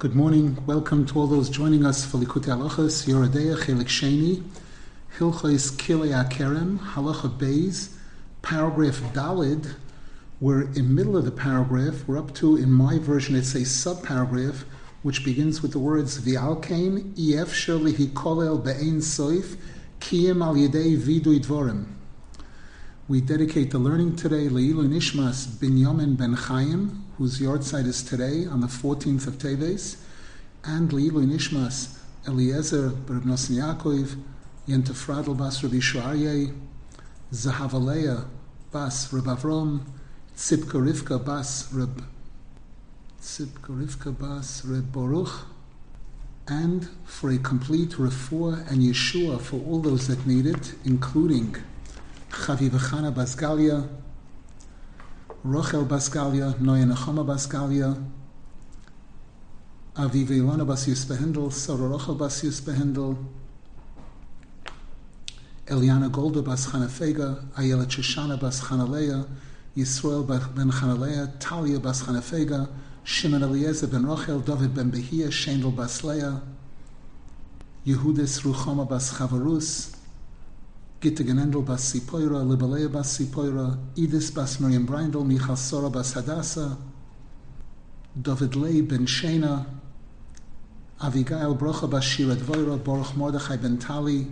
Good morning. Welcome to all those joining us for Likutei Halachas, Yoredeya, Chelik Sheni, Hilchos Kilei Akerem, Halacha Beis, paragraph Dalid. We're in middle of the paragraph. We're up to, in my version, it's a subparagraph which begins with the words V'alkein ef shirli hikolel be'ein soif kiyem al yedei vidu dvorim. We dedicate the learning today Leilu Nishmas Binyamin Ben Chaim, whose yard yahrzeit is today on the 14th of Teves, and Leilu Nishmas Eliezer Reb Nosson Yaakov, Yentefradel Bas Rabbi Shuarye, Zahavaleya Bas Reb Avrom, Tzipka Rivka Bas Reb Tzipka Rivka Bas Reb Baruch, and for a complete refuah and Yeshua for all those that need it, including Chavivachana Basgalia, Rochel Basgalia, Noya Nechama Basgalia, Aviv Ilona Bas Yusbehendel, Sarah Rochel Bas Yusbehendel, Eliana Golda Bas Chanafega, Ayela Shoshana Bas Chanaleya, Yisrael Ben Chanaleya, Talia Bas Chanafega, Shimon Eliezer Ben Rochel, David Ben Behia, Shendel Bas Leah, Yehudis Ruchama Bas Chavarus, Gitte Genendel Bas Sipoira, Libalea Bas Sipoira, Edis Bas Miriam Brindel, Michal Sora Bas Hadassah, David Lei Ben Shena, Avigail Brocha Bas Shira Dvoira, Baruch Mordechai Ben Tali,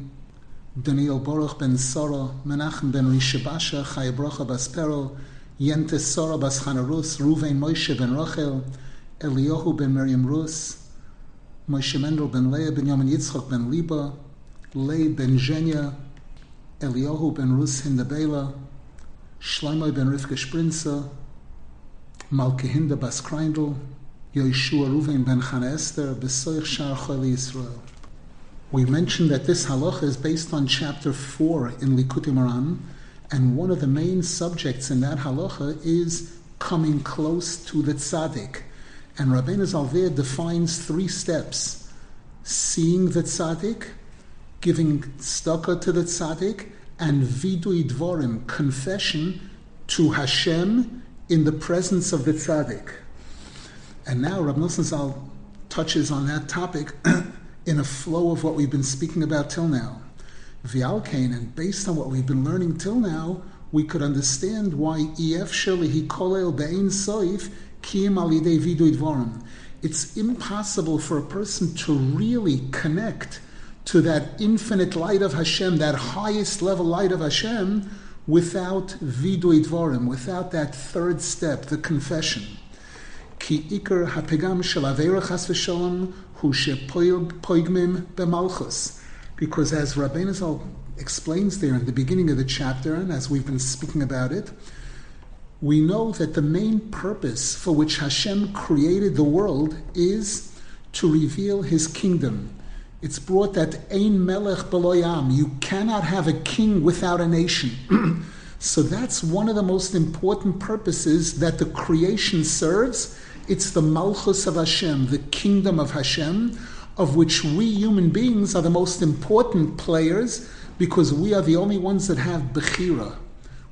Daniel Baruch Ben Sora, Menachem Ben Rishabasha, Chaya Brocha Bas Perel, Yente Sora Bas Chanarus, Ruvain Moshe Ben Rochel, Eliyahu Ben Miriam Rus, Moshe Mendel Ben Leah, Ben Yamin Yitzchok Ben Liba, Lei Ben Zhenya, Eliyahu ben Rus Hindabela, Shlomo ben Rivka Sprinza, Malkehinda bas Kreindl, Yeshua Ruven ben Chana Esther, Besoich Shar Choli Yisrael. We mentioned that this halacha is based on chapter 4 in Likutei Moharan, and one of the main subjects in that halacha is coming close to the tzaddik. And Rabbeinu Zalveh defines three steps seeing the tzaddik, giving staka to the tzaddik, and vidui dvorim, confession to Hashem in the presence of the tzaddik. And now Rab Nosson Zal touches on that topic in a flow of what we've been speaking about till now. V'alkein, and based on what we've been learning till now, we could understand why ef sheli he kolel be'ein soif kiyim al vidui dvorim. It's impossible for a person to really connect to that infinite light of Hashem, that highest level light of Hashem, without vidui dvorim, without that third step, the confession. Ki ikar hapegam hu b'malchus. Because as Rabbeinu Zal explains there in the beginning of the chapter, and as we've been speaking about it, we know that the main purpose for which Hashem created the world is to reveal His kingdom, it's brought that Ein Melech Beloyam. You cannot have a king without a nation. so that's one of the most important purposes that the creation serves. It's the Malchus of Hashem, the kingdom of Hashem, of which we human beings are the most important players because we are the only ones that have Bechira.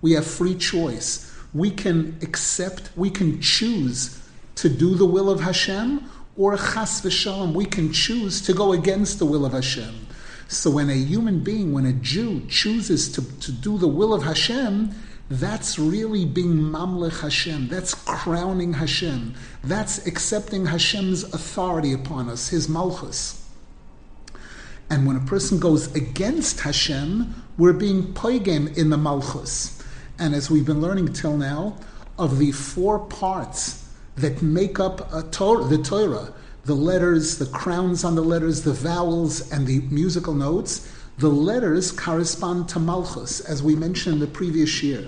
We have free choice. We can accept, we can choose to do the will of Hashem or chas v'shalom, we can choose to go against the will of Hashem. So when a human being, when a Jew chooses to, to do the will of Hashem, that's really being mamlech Hashem. That's crowning Hashem. That's accepting Hashem's authority upon us, His malchus. And when a person goes against Hashem, we're being poigem in the malchus. And as we've been learning till now, of the four parts that make up Torah, the Torah, the letters, the crowns on the letters, the vowels, and the musical notes, the letters correspond to Malchus, as we mentioned in the previous year.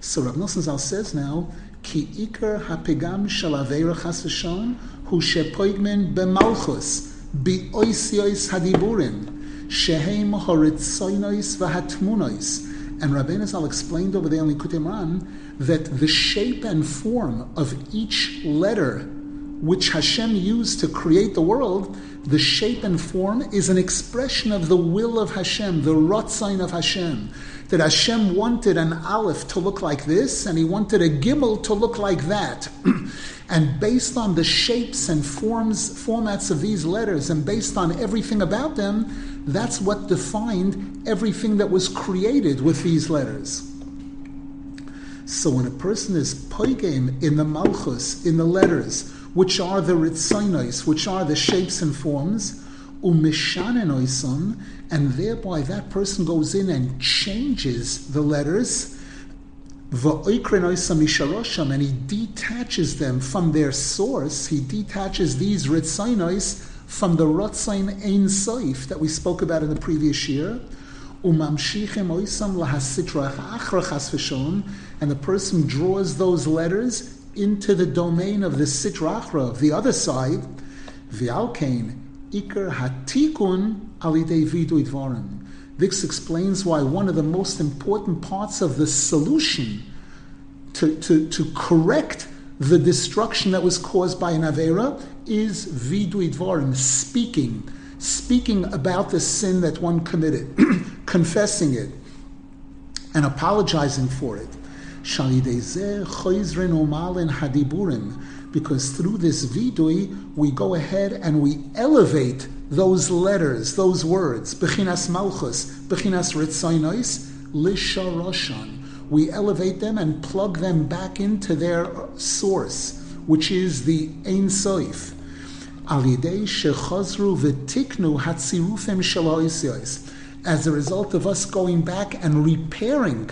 So Rav Nosson Zal says now, Ki ikar hapegam shel aveira chas v'shon hu shepoigmen b'malchus bi'oisiois hadiburim shehem horitzoinois v'hatmunois and Rabbeinu Zal explained over there in Moharan that the shape and form of each letter which Hashem used to create the world, the shape and form is an expression of the will of Hashem, the Rotzain of Hashem. That Hashem wanted an Aleph to look like this, and He wanted a Gimel to look like that. And based on the shapes and forms, formats of these letters, and based on everything about them, that's what defined everything that was created with these letters. So when a person is poigim in the malchus, in the letters, which are the ritzainos, which are the shapes and forms, umishanenoisom, and thereby that person goes in and changes the letters, and he detaches them from their source. He detaches these ritzainos from the rotzain ein soif that we spoke about in the previous year. And the person draws those letters into the domain of the sitrachra, of the other side. Hatikun. This explains why one of the most important parts of the solution to, to, to correct the destruction that was caused by an Avera is vidu idvarim, speaking, speaking about the sin that one committed, confessing it, and apologizing for it. Because through this vidui, we go ahead and we elevate those letters, those words, Bechinas Malchus, Bechinas Ritzainois, Lisharoshan. We elevate them and plug them back into their source, which is the Ein Soif. As a result of us going back and repairing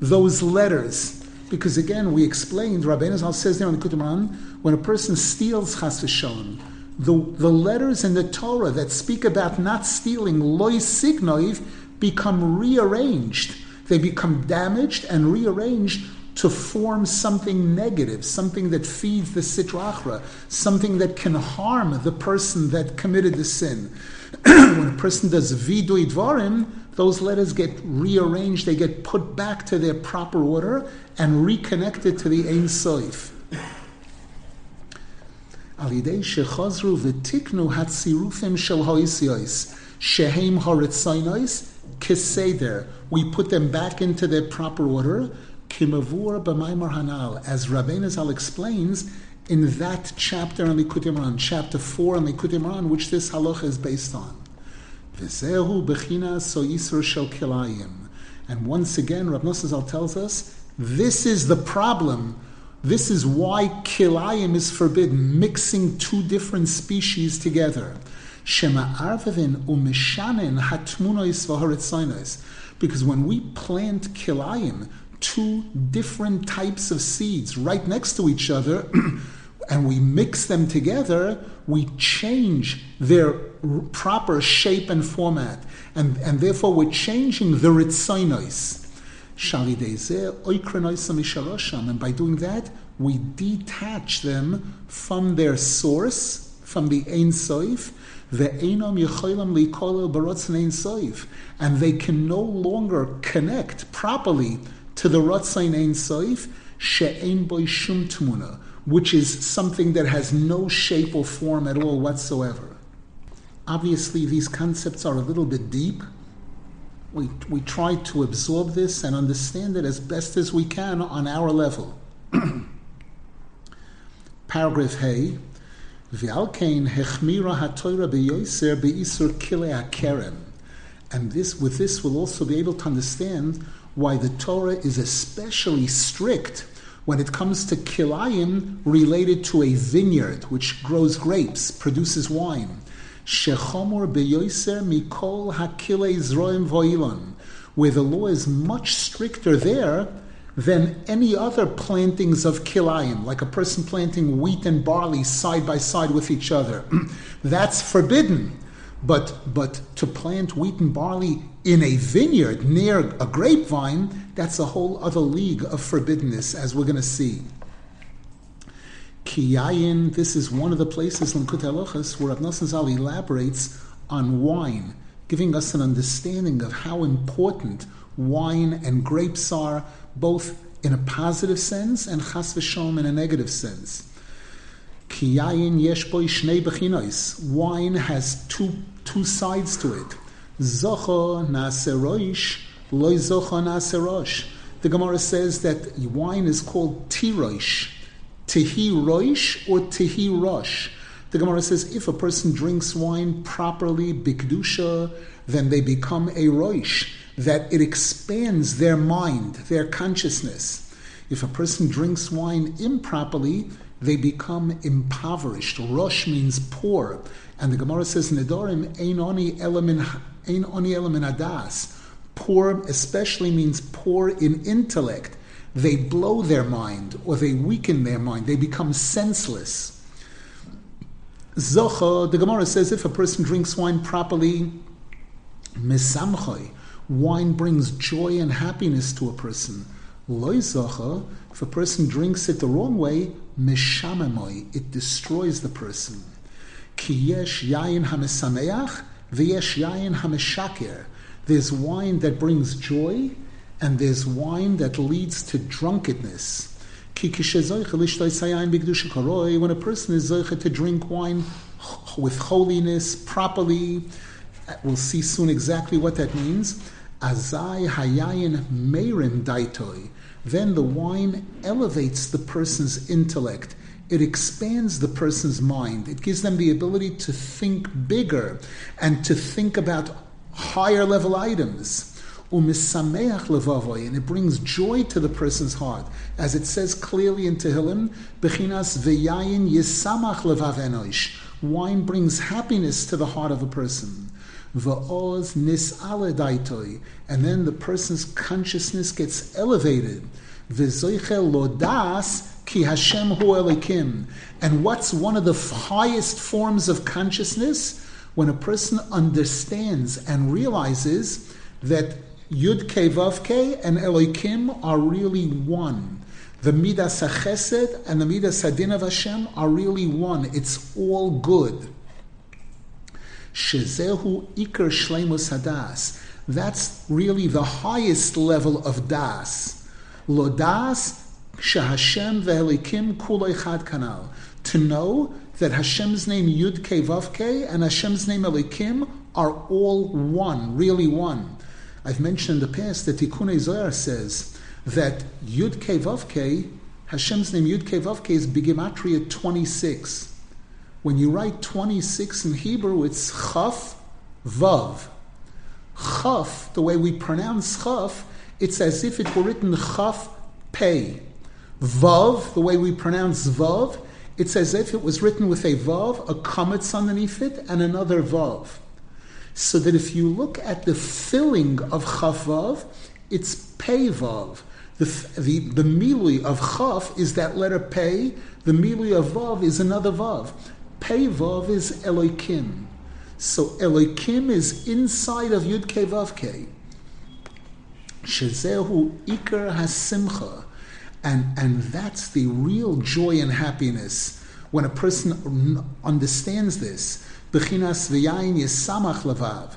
those letters, because again, we explained, Rabbeinu Zal says there in the Kutumran, when a person steals chas v'shalom, the, the letters in the Torah that speak about not stealing, loy signoiv, become rearranged. They become damaged and rearranged to form something negative, something that feeds the sitrachra, something that can harm the person that committed the sin. when a person does vidui dvarim, those letters get rearranged, they get put back to their proper order and reconnected to the Ein Soif. Alidei shechazru v'tiknu hatzirufim shel ha'isios, shehem haritzainos, kiseder. We put them back into their proper order, kimavur b'maimar hanal. As Rabbeinu Zal explains, in that chapter on Likutei Moharan, chapter 4 on Likutei Moharan, which this halacha is based on. V'zehu b'china so yisr shel kilayim. And once again, Rav Nosson tells us, this is the problem this is why kilayim is forbidden, mixing two different species together. Shema arvavin umishanin hatmunois Because when we plant kilayim, two different types of seeds right next to each other, and we mix them together, we change their proper shape and format. And, and therefore, we're changing the ritzainos. And by doing that, we detach them from their source, from the Ein Soif, and they can no longer connect properly to the Ratzain Ein Soif, She'ein Boy Shum Tmuna, which is something that has no shape or form at all whatsoever. Obviously, these concepts are a little bit deep we, we try to absorb this and understand it as best as we can on our level. Paragraph Hey. And this, with this, we'll also be able to understand why the Torah is especially strict when it comes to kilayim related to a vineyard which grows grapes, produces wine. Shechomor beyoser mikol hakile zroim voilon, where the law is much stricter there than any other plantings of kilayim, like a person planting wheat and barley side by side with each other. That's forbidden. But, but to plant wheat and barley in a vineyard near a grapevine, that's a whole other league of forbiddenness, as we're going to see. Kiyayin, this is one of the places in Kut Halochas where Rav Zal elaborates on wine, giving us an understanding of how important wine and grapes are, both in a positive sense and chas v'shom in a negative sense. Yesh boi shnei bechinois. Wine has two, two sides to it. Zocho loy zocho naserosh. The Gemara says that wine is called tirosh, Tehi roish or tehi rosh. The Gemara says if a person drinks wine properly, bikdusha, then they become a roish, that it expands their mind, their consciousness. If a person drinks wine improperly, they become impoverished. Rosh means poor. And the Gemara says, Nedorim ein oni element ein oni element adas. Poor especially means poor in intellect. They blow their mind or they weaken their mind. They become senseless. Zocha, the Gemara says, if a person drinks wine properly, misamchoy, wine brings joy and happiness to a person. Loy zocha, if a person drinks it the wrong way, mishamemoy, it destroys the person. Ki yesh yayin hamesameach, v'yesh yayin hameshaker. There's wine that brings joy, and there's wine that leads to drunkenness. When a person is zoicha to drink wine with holiness properly, uh, we'll see soon exactly what that means. Azai hayayin meirim daitoi. Then the wine elevates the person's intellect. It expands the person's mind. It gives them the ability to think bigger and to think about higher level items umisameach and it brings joy to the person's heart, as it says clearly in Tehillim, bechinas veyayin yisamach levav enoish. Wine brings happiness to the heart of a person. Va'oz nis'ale daitoi, and then the person's consciousness gets elevated. V'zoiche lodas ki Hashem hu elikim. And what's one of the highest forms of consciousness? When a person understands and realizes that Yud Ke Vav Ke and Elohim are really one. The Midas HaChesed and the Midas Hadin of Hashem are really one. It's all good. Shezehu Iker Shleimus Hadas. That's really the highest level of Das. Lo Das Shehashem ve'elikim kuloi chad kanal. To know that Hashem's name Yud Ke Vav Ke and Hashem's name Elikim are all one, really one. I've mentioned in the past that Tikkun Zohar says that Yud Ke Vav Ke, Hashem's name Yud Ke Vav Ke is Bigimatria 26. When you write 26 in Hebrew, it's Chaf Vav. Chaf, the way we pronounce Chaf, it's as if it were written Chaf Pei. Vav, the way we pronounce Vav, it's as if it was written with a Vav, a comets underneath it, and another Vav. So that if you look at the filling of Chavav, it's Peivav. The, the, the milui of Chav is that letter Pei, the milui of Vav is another Vav. Peivav is Elokim. So Elokim is inside of Yud Ke Vav. Shezehu Iker Hasimcha. And, and that's the real joy and happiness when a person understands this. Bechinas v'yayin yisamach levav.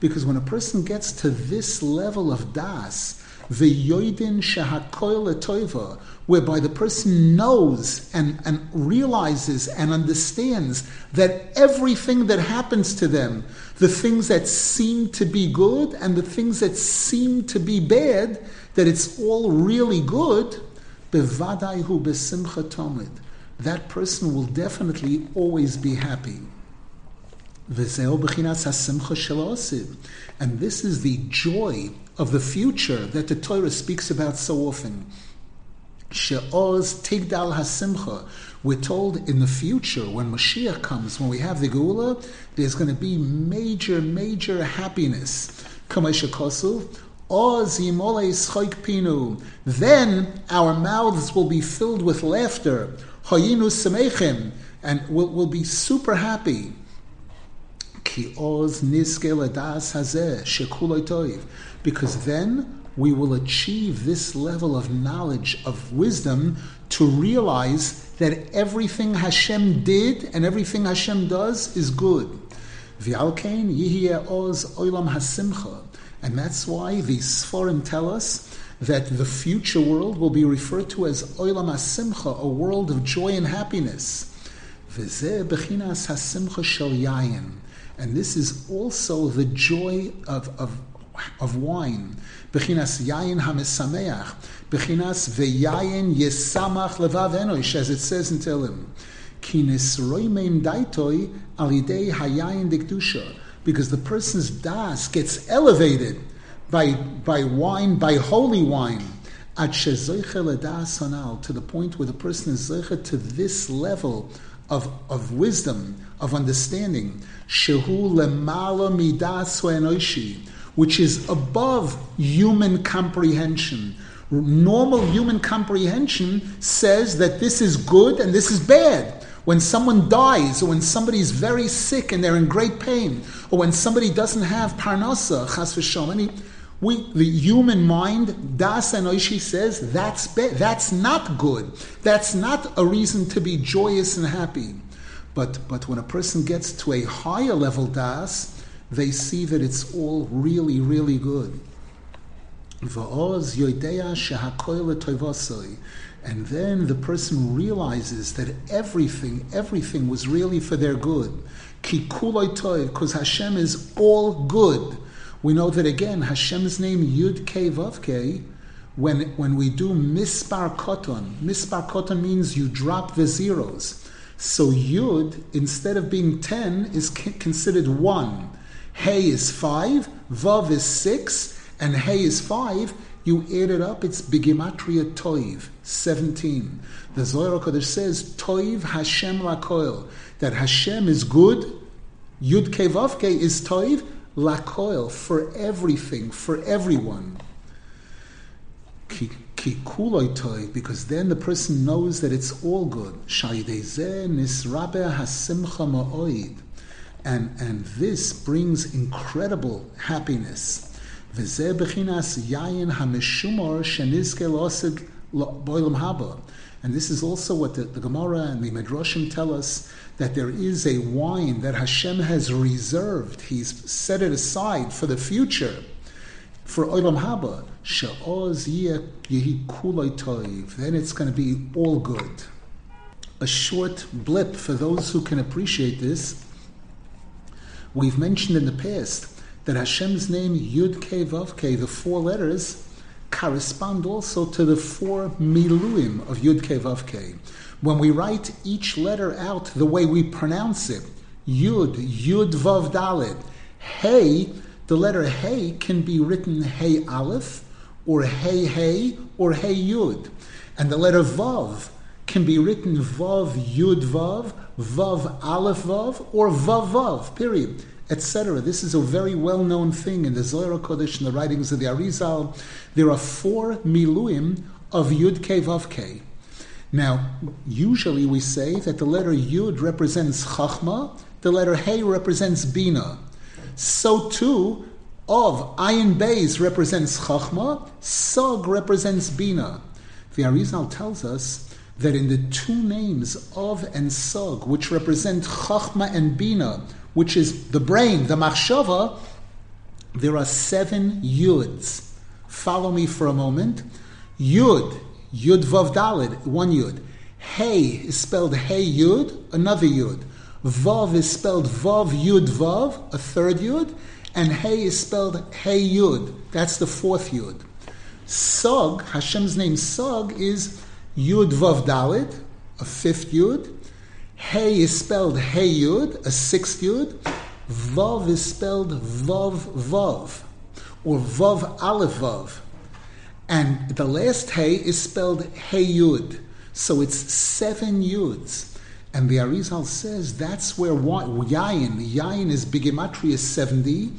Because when a person gets to this level of das, v'yoidin shehakoil etoiva, whereby the person knows and, and realizes and understands that everything that happens to them, the things that seem to be good and the things that seem to be bad, that it's all really good, bevadaihu besimcha tomid that person will definitely always be happy. And this is the joy of the future that the Torah speaks about so often. She'oz tigdal hasimcha. We're told in the future, when Mashiach comes, when we have the Geula, there's going to be major, major happiness. Then our mouths will be filled with laughter. And we'll, we'll be super happy. Because then we will achieve this level of knowledge, of wisdom, to realize that everything Hashem did and everything Hashem does is good. And that's why these Sforim tell us that the future world will be referred to as Olam HaSimcha, a world of joy and happiness. And this is also the joy of, of of wine. Bechinas yayin hamesameach. Bechinas veyayin yesamach levav enosh, as it says in Tehillim. Ki nisroimim daitoi alidei hayayin dikdusha. Because the person's das gets elevated by, by wine, by holy wine. At to the point where the person is zeicha to this level of, of wisdom, of understanding. Shehu lemala midas which is above human comprehension. Normal human comprehension says that this is good and this is bad. When someone dies, or when somebody is very sick and they're in great pain, or when somebody doesn't have parnasa, chas v'shalom, we, the human mind, Das and Oishi says that's be, that's not good. That's not a reason to be joyous and happy. But but when a person gets to a higher level Das, they see that it's all really, really good. And then the person realizes that everything, everything was really for their good. Because Hashem is all good. We know that again, Hashem's name Yud Kei Vav Kei, when, when we do Mispar Koton, Mispar Koton means you drop the zeros. So Yud, instead of being 10, is considered 1. Hey is five, Vav is six, and Hey is five. You add it up, it's Bigimatria Toiv, 17. The Zohar Kodesh says, Toiv Hashem Lakoil, that Hashem is good, Yud Kevavke is Toiv, Lakoil, for everything, for everyone. Ki kikuloy toiv, because then the person knows that it's all good. Shaydeze nisrabe hasimcha ma'oid and, and this brings incredible happiness. And this is also what the, the Gemara and the Midrashim tell us that there is a wine that Hashem has reserved. He's set it aside for the future, for Olam Haba. Then it's going to be all good. A short blip for those who can appreciate this We've mentioned in the past that Hashem's name Yud Ke Vav Ke, the four letters, correspond also to the four miluim of Yud Ke Vav Ke. When we write each letter out the way we pronounce it, Yud, Yud Vav Dalet, Hey, the letter Hey can be written Hey Aleph, or Hey Hey, or Hey Yud. And the letter Vav can be written Vav Yud Vav, Vav Aleph Vav, or Vav Vav, period, etc. This is a very well known thing in the Zohar Kodesh and the writings of the Arizal. There are four Miluim of Yud Ke Vav Ke. Now, usually we say that the letter Yud represents Chachma, the letter Hey represents Bina. So too, of Ayin Beis represents Chachma, Sog represents Bina. The Arizal tells us that in the two names of and Sog, which represent Chachma and Bina, which is the brain, the Machshava, there are seven Yuds. Follow me for a moment. Yud, Yud Vav Dalid, one Yud. Hey is spelled Hey Yud, another Yud. Vav is spelled Vav Yud Vav, a third Yud. And Hey is spelled Hey Yud, that's the fourth Yud. Sog, Hashem's name Sog, is Yud Vav Dalit, a fifth Yud. Hey is spelled Hey Yud, a sixth Yud. Vav is spelled Vav Vav, or Vav Aleph Vav. And the last Hey is spelled Hey Yud. So it's seven Yuds. And the Arizal says that's where Yayin, Yayin is Bigimatria 70.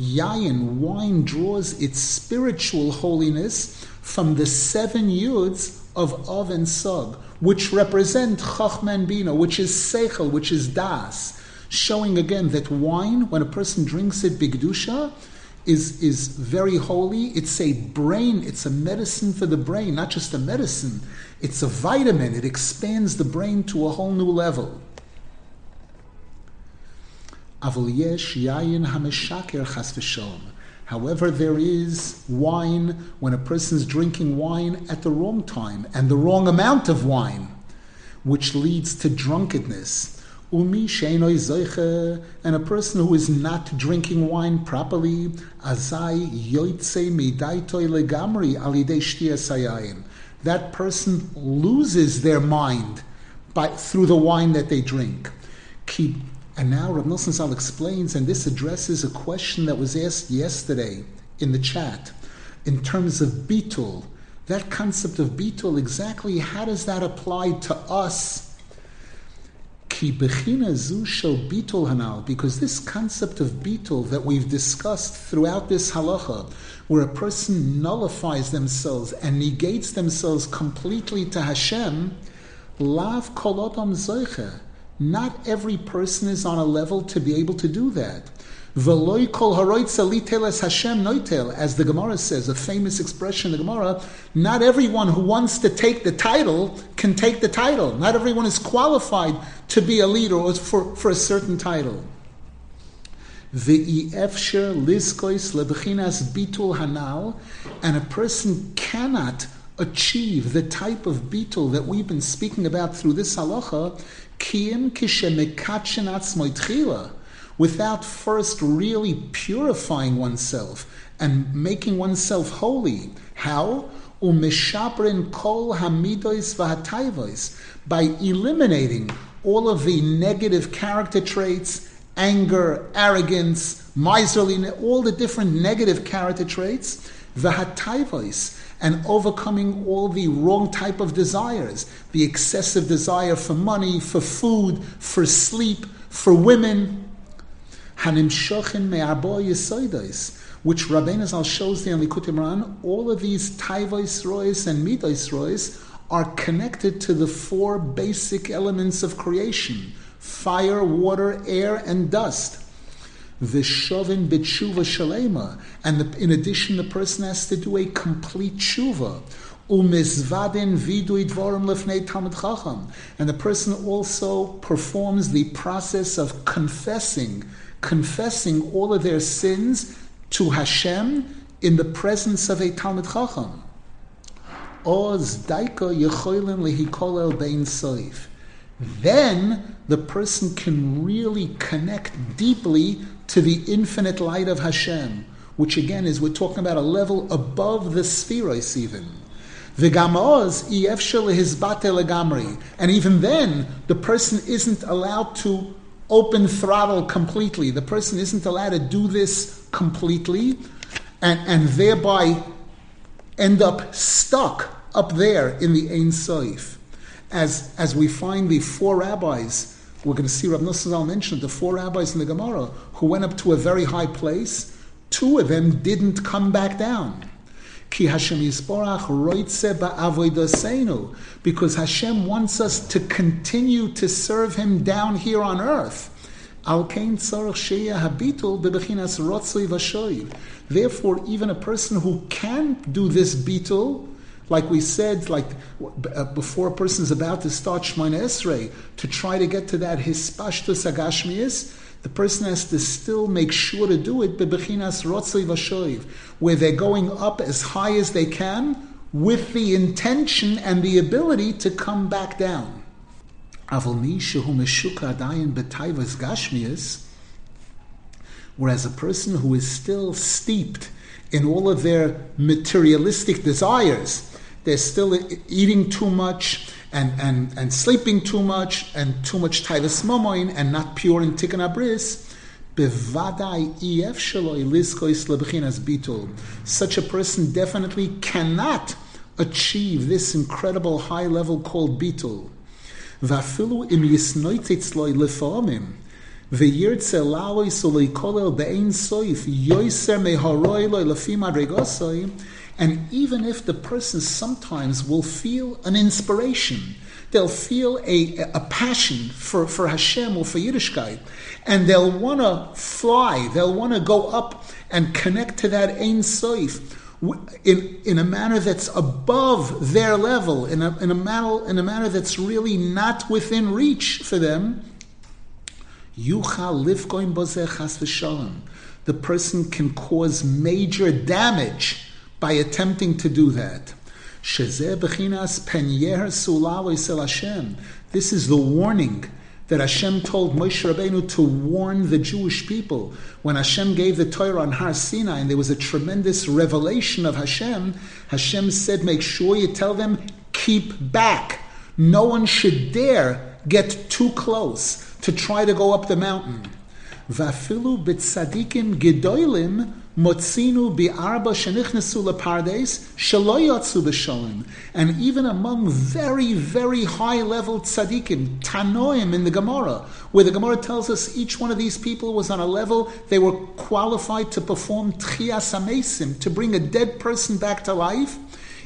Yayin, wine draws its spiritual holiness from the seven Yuds of Av and Sog, which represent Chachma Bina, which is Seichel, which is Das, showing again that wine, when a person drinks it, Bigdusha, is, is very holy. It's a brain, it's a medicine for the brain, not just a medicine, it's a vitamin. It expands the brain to a whole new level. Avol yesh yayin hameshaker chas v'sholom. However, there is wine when a person is drinking wine at the wrong time and the wrong amount of wine, which leads to drunkenness. Umi and a person who is not drinking wine properly, azai That person loses their mind by, through the wine that they drink. And now Rav Nosson Zal explains, and this addresses a question that was asked yesterday in the chat in terms of bitul. That concept of bitul, exactly how does that apply to us? Because this concept of bitul that we've discussed throughout this halacha, where a person nullifies themselves and negates themselves completely to Hashem, lav kolodam zoiche. Not every person is on a level to be able to do that. Kol Hashem noitel, as the Gemara says, a famous expression in the Gemara. Not everyone who wants to take the title can take the title. Not everyone is qualified to be a leader or for, for a certain title. Bitul and a person cannot achieve the type of bitul that we've been speaking about through this halacha, without first really purifying oneself and making oneself holy. How? Kol by eliminating all of the negative character traits, anger, arrogance, miserliness, all the different negative character traits, and overcoming all the wrong type of desires, the excessive desire for money, for food, for sleep, for women, which Rabbeinu Zal shows there in Likutei Moharan, all of these taivois rois and midos rois are connected to the four basic elements of creation fire, water, air, and dust. Vishovin b'tshuva shalema, and the, in addition, the person has to do a complete tshuva. Umizvadin vidui dvorim lefnei talmid chacham, and the person also performs the process of confessing confessing all of their sins to Hashem in the presence of a Talmid Chacham. Then the person can really connect deeply to the infinite light of Hashem, which again is we're talking about a level above the sefiros even. And even then, the person isn't allowed to open throttle completely. The person isn't allowed to do this completely and, and thereby end up stuck up there in the Ein Soif. As, as we find the four rabbis, we're going to see Rav Nosson mentioned the four rabbis in the Gemara who went up to a very high place. Two of them didn't come back down. Ki Hashem. Because Hashem wants us to continue to serve Him down here on earth. Therefore, even a person who can do this bitul, like we said, like uh, before a person is about to start Shemona Esrei, to try to get to that hispashtus agashmius, the person has to still make sure to do it bebechinas rotzei vashoiv, where they're going up as high as they can with the intention and the ability to come back down. Whereas a person who is still steeped in all of their materialistic desires, they're still eating too much, and, and, and sleeping too much and too much taivas momoin and not pure in tikkun abris, such a person definitely cannot achieve this incredible high level called bitul. Vafilu im yisnoititzloi lefamim. וירצה לאוי סולי כולל באין סויף יויסר מהרוי לו לפי מדרגוסוי and even if the person sometimes will feel an inspiration, they'll feel a, a passion for, for Hashem or for Yiddishkeit, and they'll want to fly, they'll want to go up and connect to that Ein Soif in, in a manner that's above their level, in a, in, a manner, in a manner that's really not within reach for them. The person can cause major damage by attempting to do that. This is the warning that Hashem told Moshe Rabbeinu to warn the Jewish people when Hashem gave the Torah on Har Sinai and there was a tremendous revelation of Hashem. Hashem said, "Make sure you tell them keep back. No one should dare get too close to try to go up the mountain." Vafilu b'tzadikim gedolim motzinu bi'arba shenichnesu lepardes shelo yatsu b'sholim. And even among very, very high-level tzadikim, tanoim in the Gemara, where the Gemara tells us each one of these people was on a level they were qualified to perform tchias amesim, to bring a dead person back to life,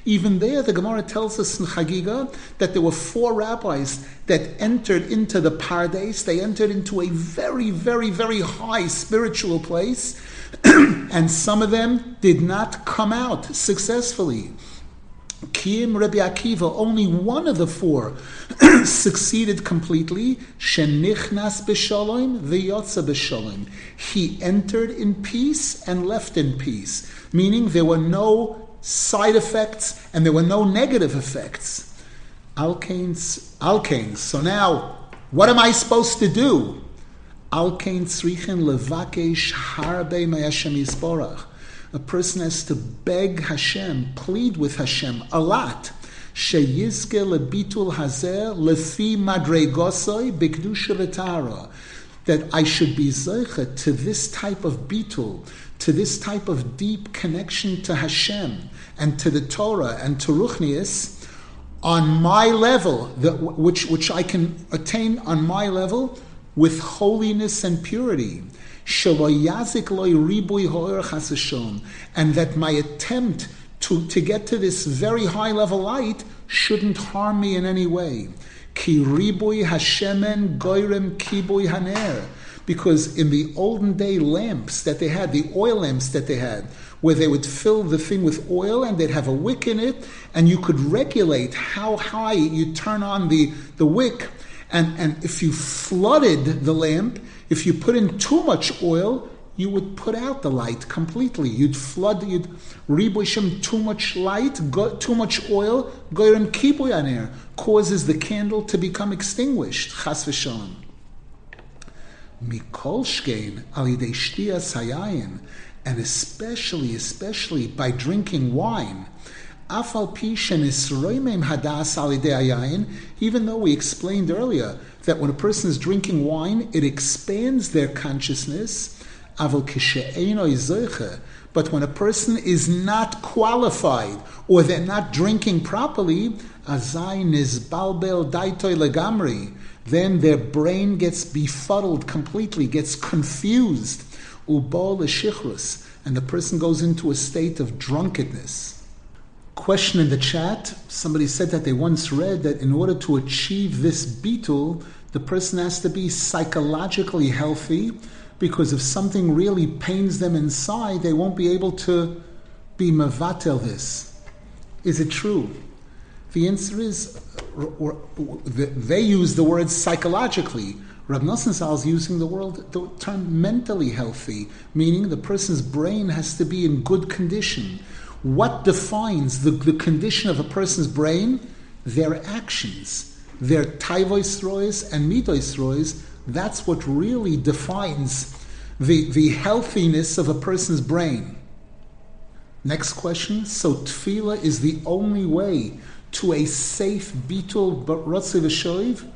even there, the Gemara tells us in Chagiga that there were four rabbis that entered into the Pardes. They entered into a very, very, very high spiritual place, and some of them did not come out successfully. Kim Rabbi Akiva, only one of the four succeeded completely. Shenichnas b'shalom v'yotza b'shalom. He entered in peace and left in peace, meaning there were no side effects and there were no negative effects. Alkanes, alkanes. So now, what am I supposed to do? Alkanes srichin levakesh harbe mayashem yisborach. A person has to beg Hashem, plead with Hashem a lot. Sheyizke lebitul hazer lefi madregosoi bikdusha. That I should be zeicha to this type of bitul, to this type of deep connection to Hashem and to the Torah and to Ruchnius on my level, which, which I can attain on my level with holiness and purity. And that my attempt to, to get to this very high level light shouldn't harm me in any way. Haner because in the olden day lamps that they had, the oil lamps that they had, where they would fill the thing with oil and they'd have a wick in it, and you could regulate how high you turn on the, the wick. And, and if you flooded the lamp, if you put in too much oil, you would put out the light completely. You'd flood, you'd ribushim too much light, go, too much oil, goyim kibuyaner, causes the candle to become extinguished. Chas v'shalom. Mikol shkein alidei sayayin, and especially, especially by drinking wine. Even though we explained earlier that when a person is drinking wine, it expands their consciousness. But when a person is not qualified or they're not drinking properly, then their brain gets befuddled completely, gets confused. And the person goes into a state of drunkenness. Question in the chat somebody said that they once read that in order to achieve this bitul, the person has to be psychologically healthy because if something really pains them inside, they won't be able to be mavatel this. Is it true? The answer is they use the word psychologically. Rab Nosson is using the, word, the term mentally healthy, meaning the person's brain has to be in good condition. What defines the, the condition of a person's brain? Their actions, their taivois and midois That's what really defines the, the healthiness of a person's brain. Next question. So tefillah is the only way to a safe rotzev v'shoiv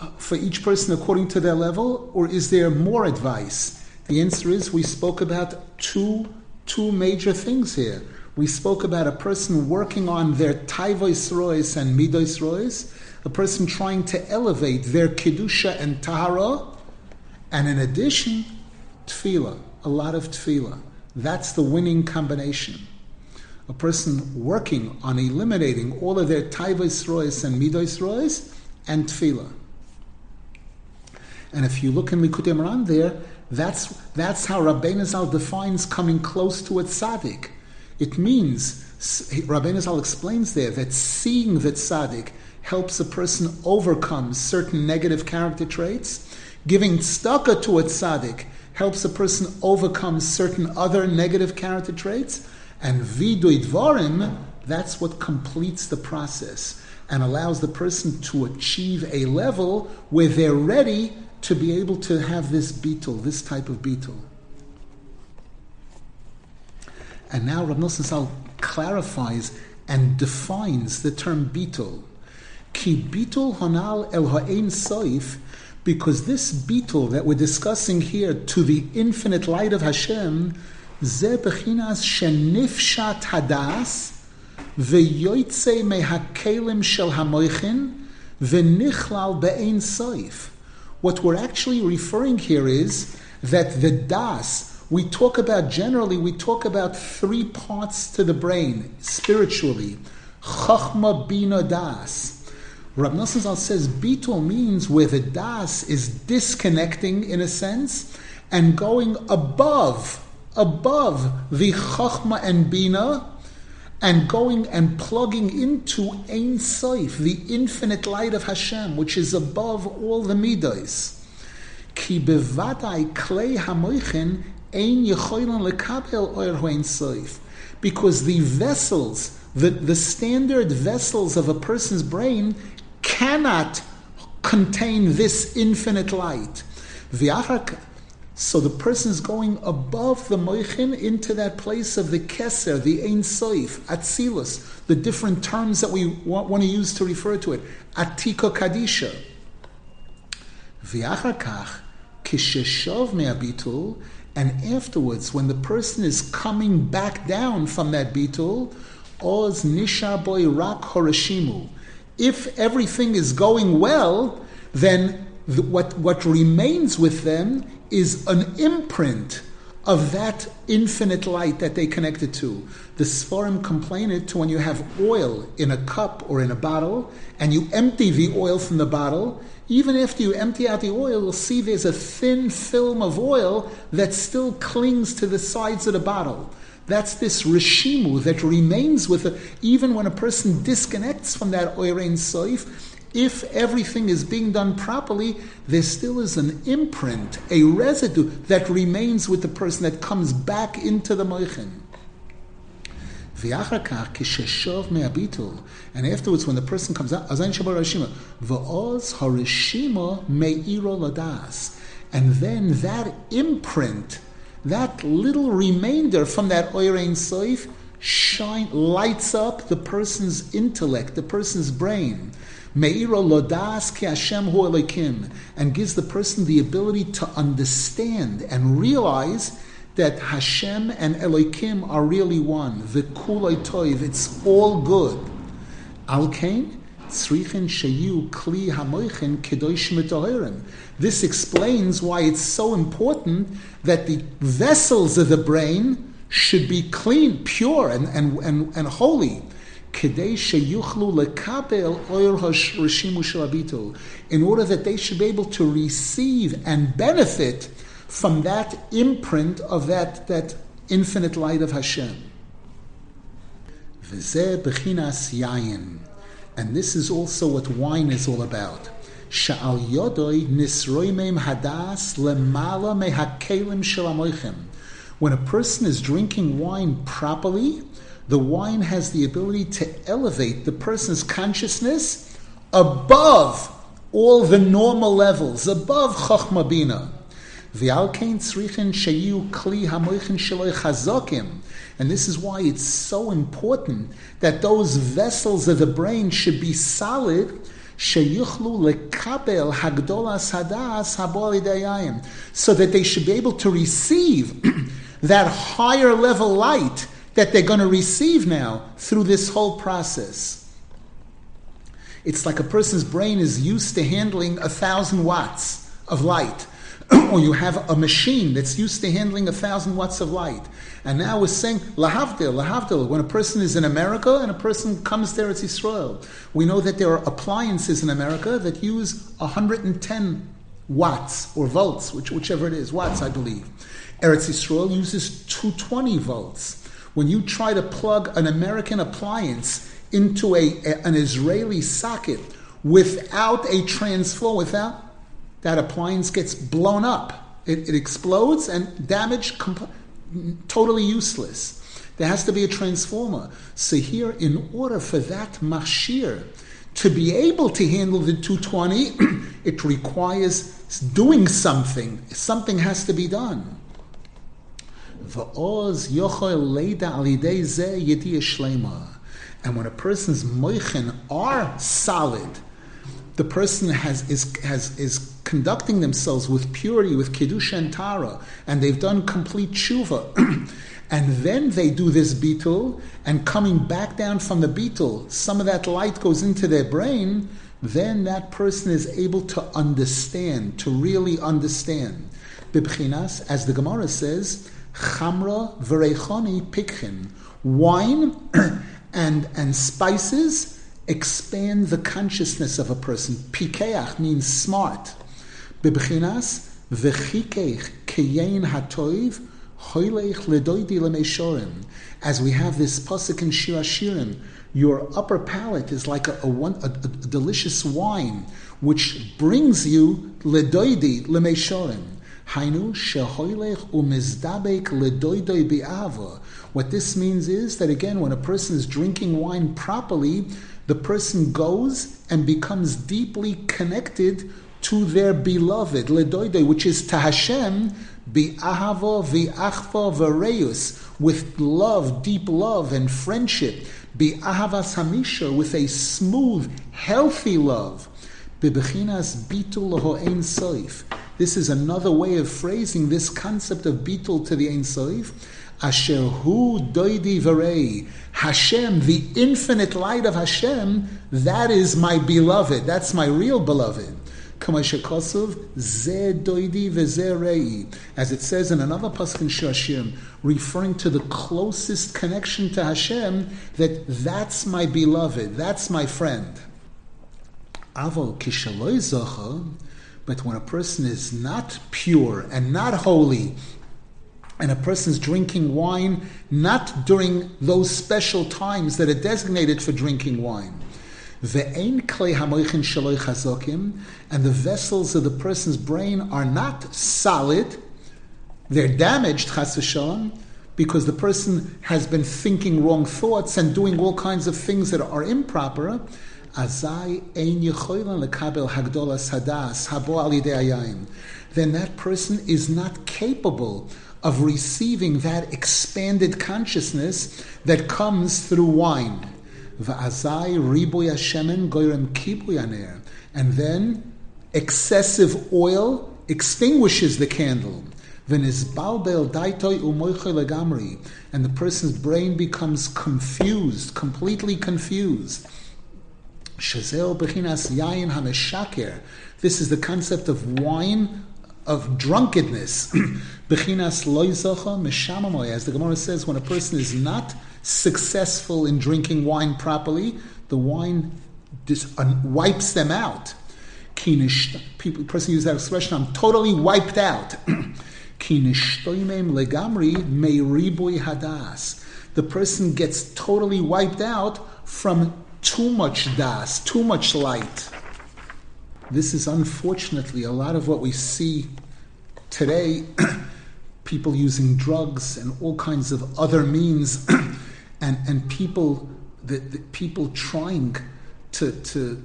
uh, for each person according to their level, or is there more advice? The answer is we spoke about two two major things here. We spoke about a person working on their taivois rois and midois rois, a person trying to elevate their kedusha and tahara, and in addition, tefillah, a lot of tefillah. That's the winning combination a person working on eliminating all of their taivos rois and midos rois and tefillah. And if you look in Likutei Moharan there, that's, that's how Rabbeinu Zal defines coming close to a tzaddik. It means, Rabbeinu Zal explains there, that seeing the tzaddik helps a person overcome certain negative character traits. Giving tzedakah to a tzaddik helps a person overcome certain other negative character traits. And vidui dvarim, that's what completes the process. and allows the person to achieve a level where they're ready to be able to have this bitul, this type of bitul. And now Rav Nosson Zal clarifies and defines the term bitul. Ki bitul honal el ha'ein soif, because this bitul that we're discussing here to the infinite light of Hashem, ze bechinas shenifshat hadas, ve'yoytze mehakelim shel hamoichin, ve'nichlal be'ein soif. What we're actually referring here is that the das, we talk about generally, we talk about three parts to the brain spiritually. Chachma bina das. Rab Nosson says bitul means where the das is disconnecting in a sense and going above, above the chachma and bina and going and plugging into Ein Soif, the infinite light of Hashem, which is above all the midas. Ki bevadai klei hamoichin ein lekabel oir. Because the vessels, the, the standard vessels of a person's brain cannot contain this infinite light. So the person is going above the moichin into that place of the keser, the ein soif, atzilus, the different terms that we want, want to use to refer to it, atiko kadisha. V'achar kisheshov me'abitul, and afterwards, when the person is coming back down from that bitul, oz nisha boy rak horashimu. If everything is going well, then the, what, what remains with them is an imprint of that infinite light that they connected to. The Sforim complain it to when you have oil in a cup or in a bottle and you empty the oil from the bottle. Even after you empty out the oil, you'll see there's a thin film of oil that still clings to the sides of the bottle. That's this rishimu that remains with it, even when a person disconnects from that oirein soif if everything is being done properly, there still is an imprint, a residue that remains with the person that comes back into the moichin. And afterwards, when the person comes out, and then that imprint, that little remainder from that oirein soif, shine lights up the person's intellect, the person's brain. Meira lodas ki Hashem hu elikim, and gives the person the ability to understand and realize that Hashem and Elohim are really one. The kulay toiv, it's all good. Alkain, tzrichin shayu kli hamoichin kedosh This explains why it's so important that the vessels of the brain should be clean, pure, and, and, and, and holy in order that they should be able to receive and benefit from that imprint of that, that infinite light of Hashem. And this is also what wine is all about. When a person is drinking wine properly, the wine has the ability to elevate the person's consciousness above all the normal levels, above Chachma Bina. And this is why it's so important that those vessels of the brain should be solid so that they should be able to receive that higher level light that they're going to receive now through this whole process. It's like a person's brain is used to handling a thousand watts of light, or you have a machine that's used to handling a thousand watts of light. And now we're saying, lahavdil, lahavdil, when a person is in America and a person comes there, it's Israel. We know that there are appliances in America that use 110 watts or volts, which, whichever it is, watts, I believe. Eretz Yisrael uses 220 volts. When you try to plug an American appliance into a, a an Israeli socket without a transflow, without that appliance gets blown up. It, it explodes and damage comp- totally useless. There has to be a transformer. So here, in order for that mashir To be able to handle the 220, it requires doing something. Something has to be done. And when a person's moichin are solid, the person has is has is conducting themselves with purity, with kedusha and tara, and they've done complete tshuva. and then they do this bitul, and coming back down from the bitul, some of that light goes into their brain. Then that person is able to understand, to really understand. Bibchinas, as the Gemara says, chamra v'reichoni pikhin, wine and and spices expand the consciousness of a person. Pikeach means smart. Bibchinas v'chikeich keyein hatoiv hoylech ledoidi lemeshorim. As we have this pasuk in Shir your upper palate is like a, a, a, a delicious wine, which brings you ledoidi lemeshorim. What this means is that again, when a person is drinking wine properly, the person goes and becomes deeply connected to their beloved, Ledoide, which is to Hashem, Bi'ahavo v'achva v'reus, with love, deep love and friendship, Bi'ahavas hamisha, with a smooth, healthy love, Bi'bechinas bitul loho ein soif. This is another way of phrasing this concept of bitul to the ein soif. Asher hu doidi v'rei. Hashem, the infinite light of Hashem, that is my beloved. That's my real beloved. As it says in another pasuk in Shashim, referring to the closest connection to Hashem, that that's my beloved, that's my friend. But when a person is not pure and not holy, and a person's drinking wine not during those special times that are designated for drinking wine. And the vessels of the person's brain are not solid, they're damaged, chas because the person has been thinking wrong thoughts and doing all kinds of things that are improper. Then that person is not capable of receiving that expanded consciousness that comes through wine. And then excessive oil extinguishes the candle. And the person's brain becomes confused, completely confused. This is the concept of wine of drunkenness. Bechinas loizacha As the Gemara says, when a person is not successful in drinking wine properly, the wine dis- uh, wipes them out. Kinish, people, person use that expression, I'm totally wiped out. legamri hadas. The person gets totally wiped out from too much das, too much light. This is unfortunately a lot of what we see today people using drugs and all kinds of other means, and, and people, the, the people trying to, to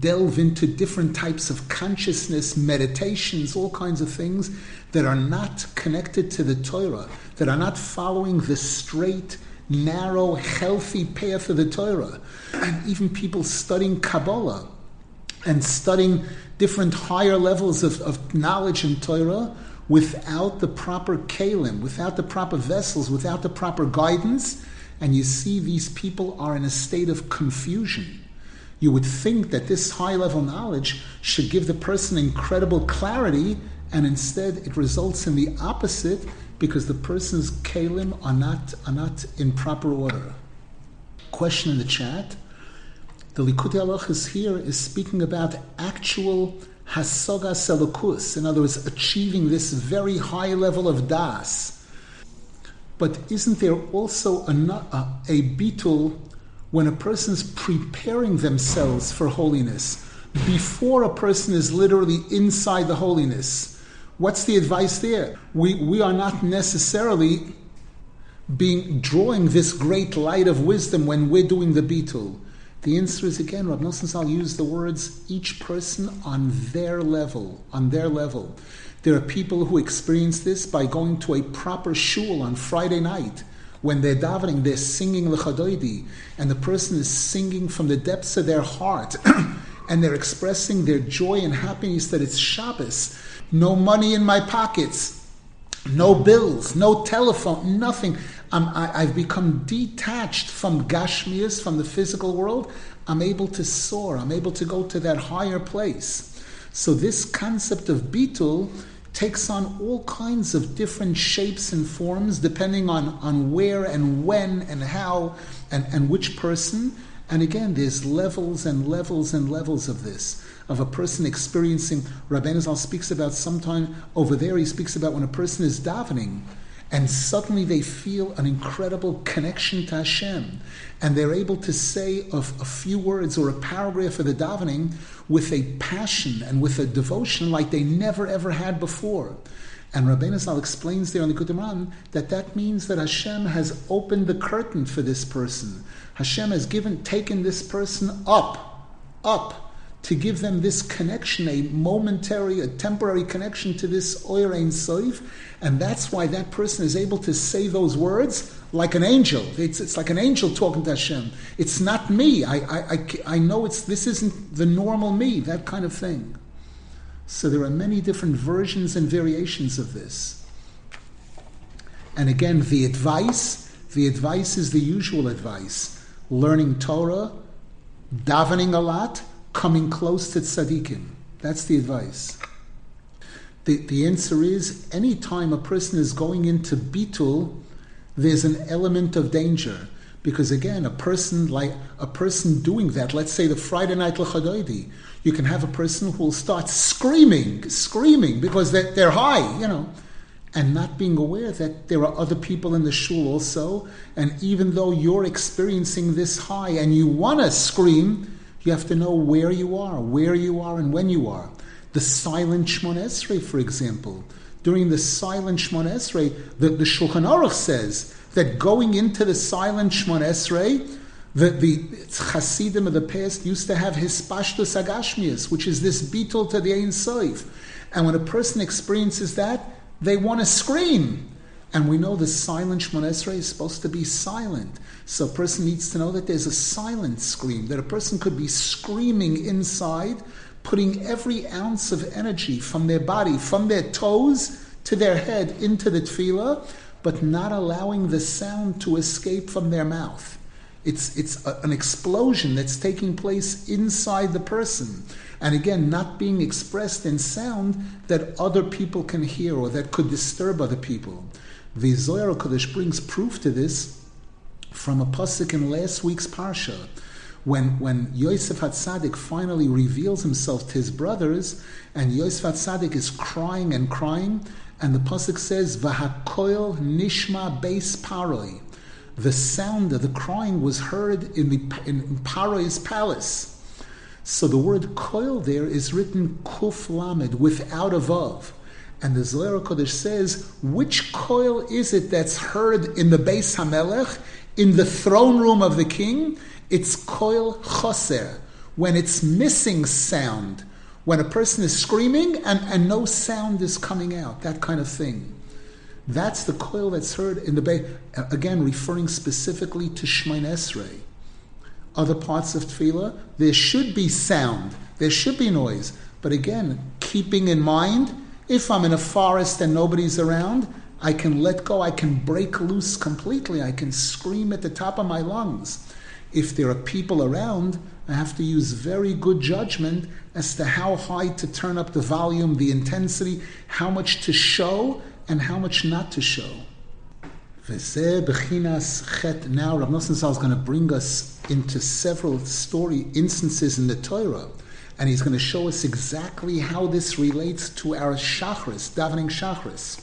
delve into different types of consciousness, meditations, all kinds of things that are not connected to the Torah, that are not following the straight, narrow, healthy path of the Torah. And even people studying Kabbalah and studying different higher levels of, of knowledge in Torah without the proper kalim, without the proper vessels, without the proper guidance, and you see these people are in a state of confusion. You would think that this high level knowledge should give the person incredible clarity, and instead it results in the opposite because the person's kalim are not, are not in proper order. Question in the chat the Likutei Halachos here is speaking about actual hasoga selukus, in other words, achieving this very high level of das. But isn't there also a, a, bitul when a person's preparing themselves for holiness before a person is literally inside the holiness? What's the advice there? We, we are not necessarily being drawing this great light of wisdom when we're doing the bitul The answer is again, Rabbi Nosson Zal used the words each person on their level, on their level. There are people who experience this by going to a proper shul on Friday night. When they're davening, they're singing Lechadoidi, and the person is singing from the depths of their heart, and they're expressing their joy and happiness that it's Shabbos. No money in my pockets, no bills, no telephone, nothing. I, have become detached from Gashmias, from the physical world. I'm able to soar. I'm able to go to that higher place. So this concept of Bitul takes on all kinds of different shapes and forms depending on, on where and when and how and, and which person. And again, there's levels and levels and levels of this, of a person experiencing. Rabbeinu Zal speaks about sometime over there, he speaks about when a person is davening and suddenly they feel an incredible connection to Hashem, and they're able to say a, a few words or a paragraph of the davening with a passion and with a devotion like they never ever had before. And Rabbeinu Zal explains there on the Kutimran that that means that Hashem has opened the curtain for this person. Hashem has given, taken this person up, up to give them this connection, a momentary, a temporary connection to this Oyer Ein and that's why that person is able to say those words like an angel. It's, it's like an angel talking to Hashem. It's not me. I, I, I, I know it's this isn't the normal me, that kind of thing. So there are many different versions and variations of this. And again, the advice, the advice is the usual advice. Learning Torah, davening a lot, coming close to tzaddikim. That's the advice. The, the answer is anytime a person is going into bitul, there's an element of danger. Because again, a person like a person doing that, let's say the Friday night lechadoidi, you can have a person who will start screaming, screaming because they're, they're high, you know, and not being aware that there are other people in the shul also. And even though you're experiencing this high and you want to scream, you have to know where you are, where you are, and when you are. The silent Shmon Esrei, for example. During the silent Shmon Esrei, the, the Shulchan Aruch says that going into the silent Shmon Esrei, the, the Hasidim of the past used to have hispashtus agashmias, which is this bitul to the Ein Soif. And when a person experiences that, they want to scream. And we know the silent Shemon is supposed to be silent. So a person needs to know that there's a silent scream, that a person could be screaming inside, putting every ounce of energy from their body, from their toes to their head into the tefillah, but not allowing the sound to escape from their mouth. It's, it's a, an explosion that's taking place inside the person. And again, not being expressed in sound that other people can hear or that could disturb other people. The Zohar Kodesh brings proof to this from a pasuk in last week's parsha, when when Yosef Hatzadik finally reveals himself to his brothers, and Yosef Hatzadik is crying and crying, and the pasuk says, "Vahakoil nishma beis paroi." The sound of the crying was heard in the in Paroi's palace. So the word koil there is written kuf lamed without a vav. And the Zohar Kodesh says, which koil is it that's heard in the Beis Hamelech, in the throne room of the king? It's koil choser, when it's missing sound, when a person is screaming and, and no sound is coming out, that kind of thing. That's the koil that's heard in the Beis, again, referring specifically to Shemain Esrei. Other parts of Tefillah, there should be sound, there should be noise, but again, keeping in mind if I'm in a forest and nobody's around, I can let go, I can break loose completely, I can scream at the top of my lungs. If there are people around, I have to use very good judgment as to how high to turn up the volume, the intensity, how much to show, and how much not to show. Now, Rav Nosson is going to bring us into several story instances in the Torah and he's going to show us exactly how this relates to our shachris, davening shachris.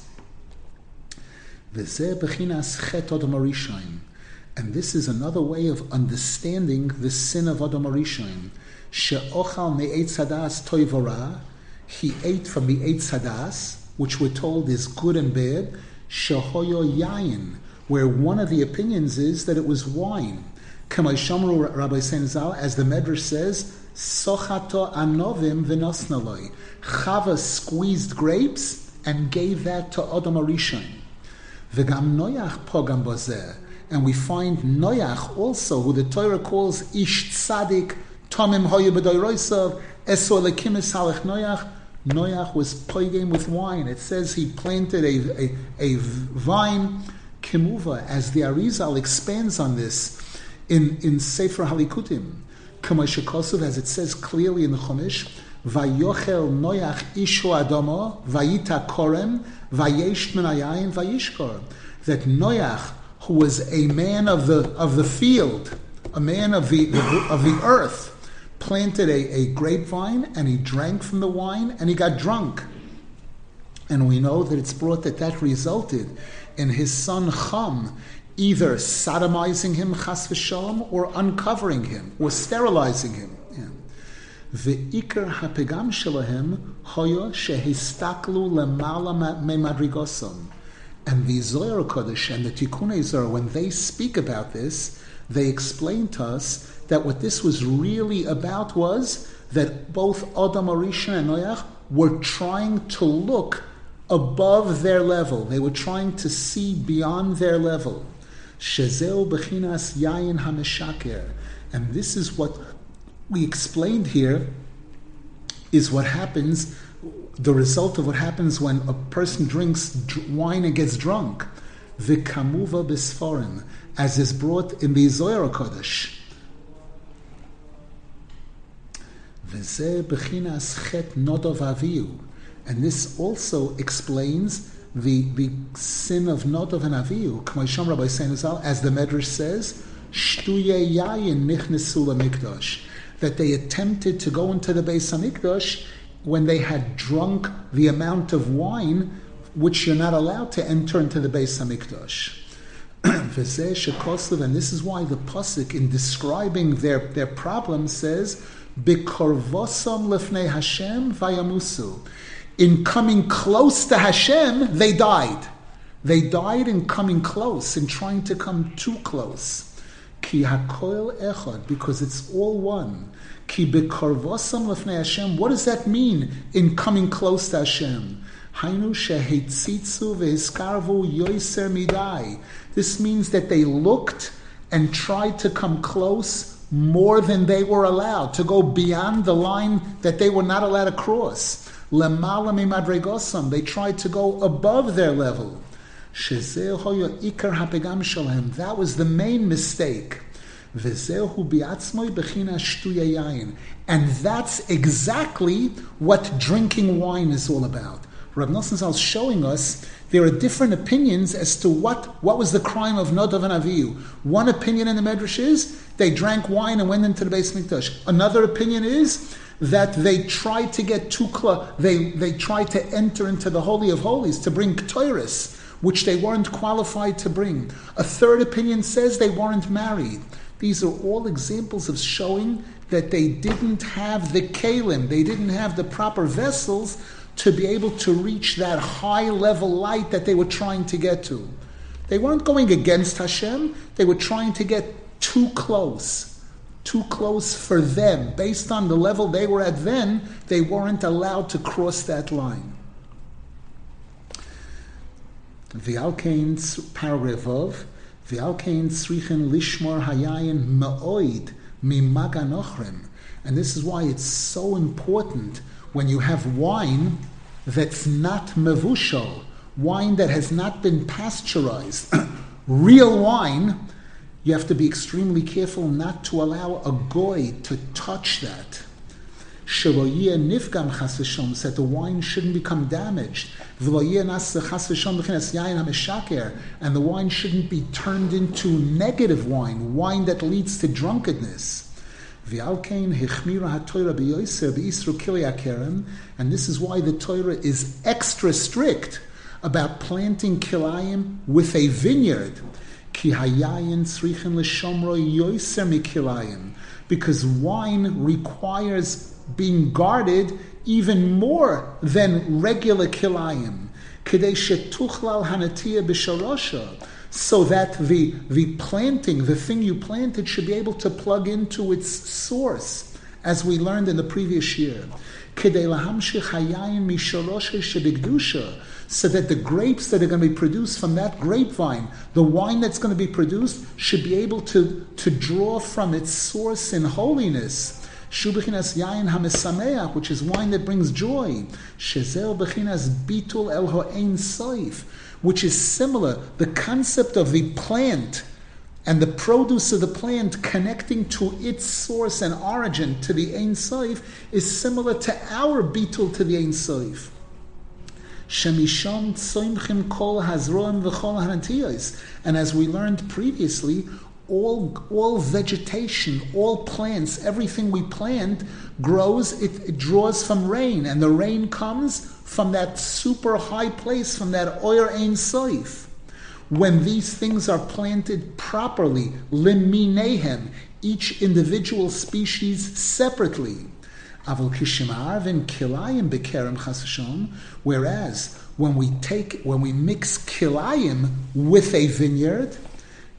And this is another way of understanding the sin of Adam Arishon. She'ochal toivora. He ate from the eitz hadas, which we're told is good and bad. Shehoyo yayin, where one of the opinions is that it was wine. Kamaishamru Rabbi Seinazal, as the Medrash says, Sochato anovim v'nosnaloi. Chava squeezed grapes and gave that to Adam Arishon. V'gam Noach pogam bozeh. And we find Noach also, who the Torah calls Ish Tzadik, Tomim Hoyu B'doyroisav, Eso Lekimis Halach Noach. Noach was pogam with wine. It says he planted a, a, a vine, Kimuva, as the Arizal expands on this in, in Sefer Halikutim. Kamashakosov, as it says clearly in the Chumash, Vayochel Noach Isho Adamo, Vayita Korem, Vayesh Vayishkor. That Noach, who was a man of the of the field, a man of the of the earth, planted a, a grapevine and he drank from the wine and he got drunk. And we know that it's brought that that resulted in his son Cham either sodomizing him, chas v'shalom, or uncovering him, or sterilizing him. The Ve'ikar hapegam shelahem hoyo shehistaklu lemala memadrigosam. And the Zohar Kodesh and the Tikkun Zohar, when they speak about this, they explain to us that what this was really about was that both Adam Arishon and Noach were trying to look above their level. They were trying to see beyond their level. Shezeu bechinas yayin hameshaker. And this is what we explained here is what happens, the result of what happens when a person drinks wine and gets drunk. V'kamuva bisforim, as is brought in the Zohar Kodesh. And this also explains the, the sin of Nodov and Avihu, as the Medrash says, that they attempted to go into the Beis Hamikdash when they had drunk the amount of wine which you're not allowed to enter into the Beis Hamikdash. and this is why the pasuk in describing their, their problem says, "Bikorvosam lefnei Hashem vayamusu." in coming close to Hashem, they died. They died in coming close, in trying to come too close. Ki hakoil echad, because it's all one. Ki bekarvosam lefnei Hashem. What does that mean in coming close to Hashem? Hainu shehetzitzu ve'iskarvu yoiser midai. This means that they looked and tried to come close more than they were allowed, to go beyond the line that they were not allowed to cross. Lemala madregosam. They tried to go above their level. That was the main mistake. And that's exactly what drinking wine is all about. Rab Nosson is showing us there are different opinions as to what, what was the crime of Nodav and Avihu. One opinion in the Medrash is they drank wine and went into the Beis Mikdash. Another opinion is that they tried to get close, they, they tried to enter into the Holy of Holies to bring Ktoiris, which they weren't qualified to bring. A third opinion says they weren't married. These are all examples of showing that they didn't have the kalim, they didn't have the proper vessels to be able to reach that high level light that they were trying to get to. They weren't going against Hashem, they were trying to get too close too close for them. Based on the level they were at then, they weren't allowed to cross that line. The Alkanes, paragraph of, the Alkanes srichen lishmor hayayin ma'oid mimaganochrim. And this is why it's so important when you have wine that's not mevushal, wine that has not been pasteurized. Real wine you have to be extremely careful not to allow a goy to touch that. said the wine shouldn't become damaged. And the wine shouldn't be turned into negative wine, wine that leads to drunkenness. And this is why the Torah is extra strict about planting kilayim with a vineyard. Because wine requires being guarded even more than regular kilayim. So that the, the planting, the thing you planted, should be able to plug into its source, as we learned in the previous year. So that the grapes that are going to be produced from that grapevine, the wine that's going to be produced, should be able to, to draw from its source in holiness. Yain which is wine that brings joy. Shezel bechinas bitul el ho'ein which is similar. The concept of the plant and the produce of the plant connecting to its source and origin to the Ein Soif is similar to our bitul to the Ein hanatiyos. And as we learned previously, all, all vegetation, all plants, everything we plant grows, it, it draws from rain, and the rain comes from that super high place, from that Oyer Ein Soif. When these things are planted properly, liminehem, each individual species separately. Whereas when we take when we mix kilayim with a vineyard,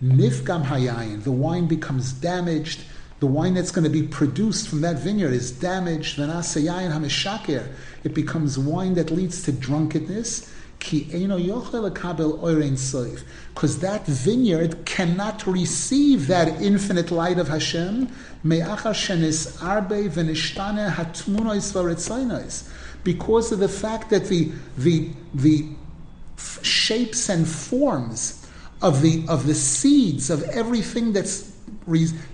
nifgam hayayin, the wine becomes damaged the wine that's going to be produced from that vineyard is damaged. It becomes wine that leads to drunkenness. Ki eno Because that vineyard cannot receive that infinite light of Hashem. Because of the fact that the, the, the shapes and forms of the, of the seeds of everything that's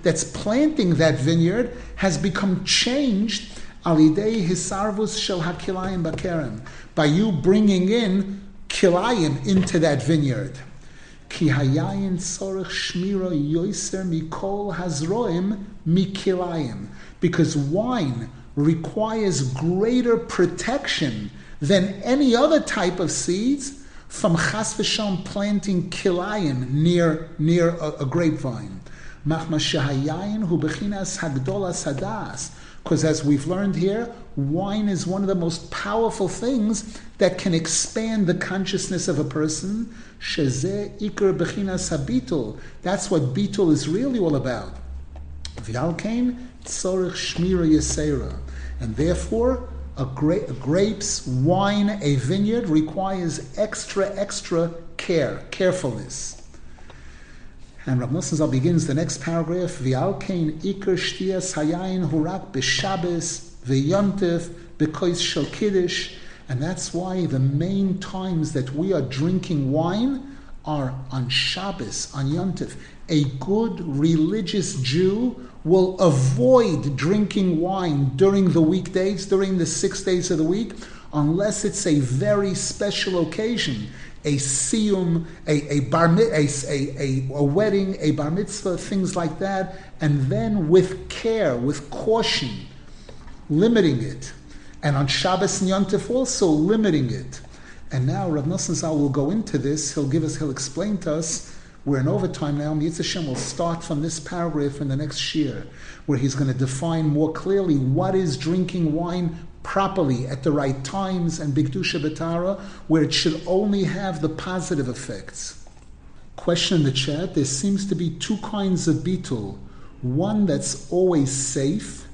that's planting that vineyard has become changed alidei hisarvus shel hakilayim bakerem by you bringing in kilayim into that vineyard. Ki hayayin sorich shmira yoiser mikol hazroim mikilayim because wine requires greater protection than any other type of seeds from chas v'sham planting kilayim near near a, a grapevine. Because as we've learned here, wine is one of the most powerful things that can expand the consciousness of a person. That's what bitul is really all about. And therefore, a, gra- grapes, wine, a vineyard requires extra, extra care, carefulness. And Rav Nosson begins the next paragraph, V'alkein ikar shtias hayayin hurak b'shabes v'yontif b'kois shel kiddush. And that's why the main times that we are drinking wine are on Shabbos, on Yontif. A good religious Jew will avoid drinking wine during the weekdays, during the six days of the week, unless it's a very special occasion a siyum, a, a, bar, a, a, a, wedding, a bar mitzvah, things like that, and then with care, with caution, limiting it. And on Shabbos and Yontif also limiting it. And now Rav Nosson Zal will go into this. He'll give us, he'll explain to us. We're in overtime now. Mitzvah will start from this paragraph in the next shir, where he's going to define more clearly what is drinking wine properly at the right times and Bigdusha Betara, where it should only have the positive effects. Question in the chat there seems to be two kinds of bitul. One that's always safe,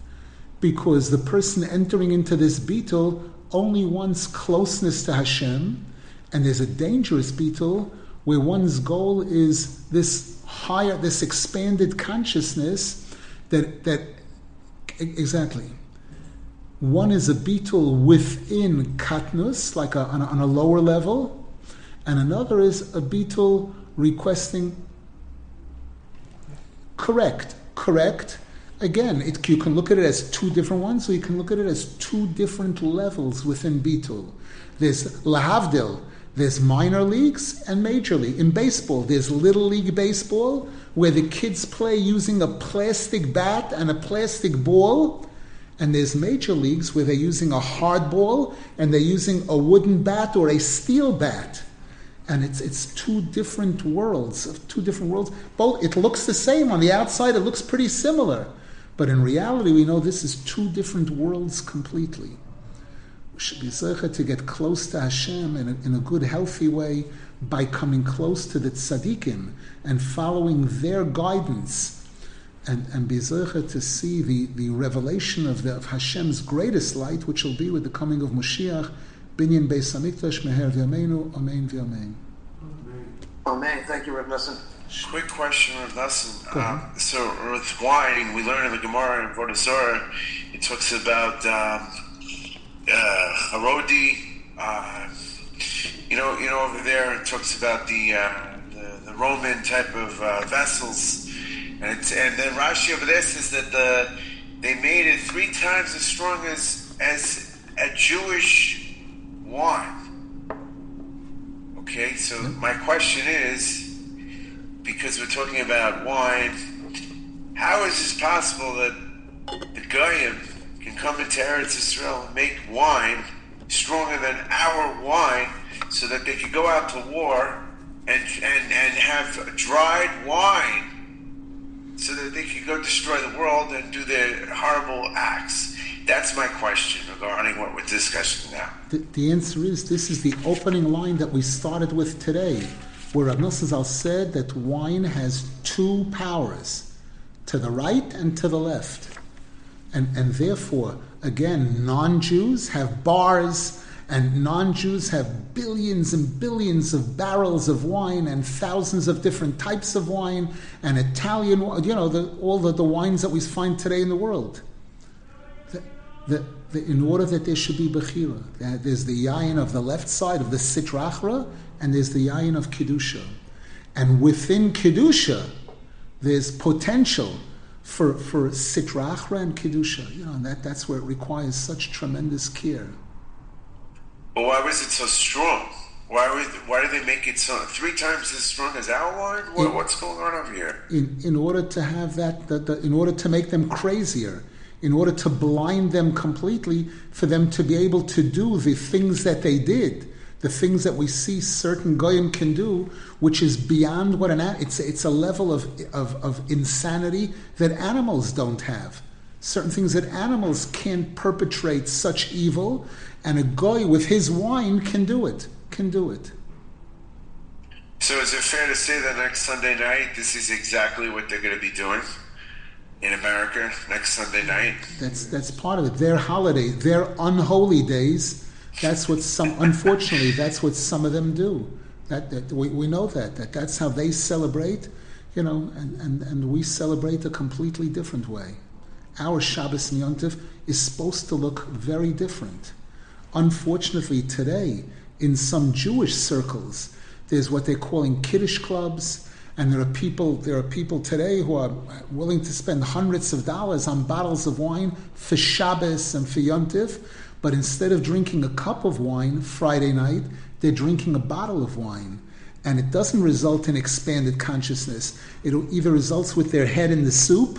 because the person entering into this bitul only wants closeness to Hashem, and there's a dangerous bitul where one's goal is this higher, this expanded consciousness that that exactly one is a bitul within katnus, like a, on, a, on a lower level, and another is a bitul requesting correct, correct. Again, it, you can look at it as two different ones, or you can look at it as two different levels within bitul. There's lahavdil, there's minor leagues and major league. In baseball, there's little league baseball where the kids play using a plastic bat and a plastic ball and there's major leagues where they're using a hard ball and they're using a wooden bat or a steel bat. And it's, it's two different worlds, two different worlds. Both, it looks the same on the outside, it looks pretty similar. But in reality, we know this is two different worlds completely. Should be zeichet to get close to Hashem in a, in a good, healthy way by coming close to the tzaddikim and following their guidance and, and be zeichet to see the, the revelation of, the, of Hashem's greatest light, which will be with the coming of Mashiach, binyan beis hamikdash meher v'yameinu, amen v'yamein. Amen. Thank you, Reb Nasan. Quick question, Rav Nasan. Um, so with wine, we learn in the Gemara in Avodah Zarah, it talks about um, uh. Uh, you know, you know, over there it talks about the uh, the, the, Roman type of uh, vessels, and and then Rashi over there says that the they made it three times as strong as as a Jewish wine. Okay, so my question is, because we're talking about wine, how is this possible that the Goyim can come into Eretz Israel and make wine stronger than our wine so that they could go out to war and, and, and have dried wine so that they could go destroy the world and do their horrible acts. That's my question regarding what we're discussing now. The, the answer is this is the opening line that we started with today, where Rav Zal said that wine has two powers, to the right and to the left. And, and therefore, again, non Jews have bars, and non Jews have billions and billions of barrels of wine and thousands of different types of wine and Italian, you know, the, all the, the wines that we find today in the world. The, the, the, in order that there should be Bechira, there's the yayin of the left side of the Sitra Achra, and there's the yayin of Kedusha. And within Kedusha, there's potential for, for Sitra Achra and Kedusha. You know, and that, that's where it requires such tremendous care. But why was it so strong? Why, was, why did they make it so three times as strong as our wine? What, in, what's going on over here? In, in order to have that, the, the, in order to make them crazier, in order to blind them completely, for them to be able to do the things that they did the things that we see certain goyim can do, which is beyond what an it's it's a level of, of, of insanity that animals don't have. Certain things that animals can't perpetrate such evil, and a goy with his wine can do it. Can do it. So is it fair to say that next Sunday night this is exactly what they're going to be doing? in America next Sunday night. That's that's part of it. Their holiday, their unholy days that's what some, unfortunately, that's what some of them do. That, that we, we know that, that that's how they celebrate, you know, and, and, and we celebrate a completely different way. Our Shabbos Yontif is supposed to look very different. Unfortunately, today, in some Jewish circles, there's what they're calling Kiddush clubs, and there are people there are people today who are willing to spend hundreds of dollars on bottles of wine for Shabbos and for Yontif, but instead of drinking a cup of wine Friday night, they're drinking a bottle of wine. And it doesn't result in expanded consciousness. It either results with their head in the soup,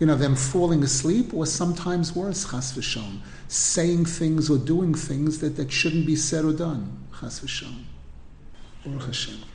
you know, them falling asleep, or sometimes worse, chas v'shom, saying things or doing things that, that shouldn't be said or done, chas v'shom. Baruch Hashem.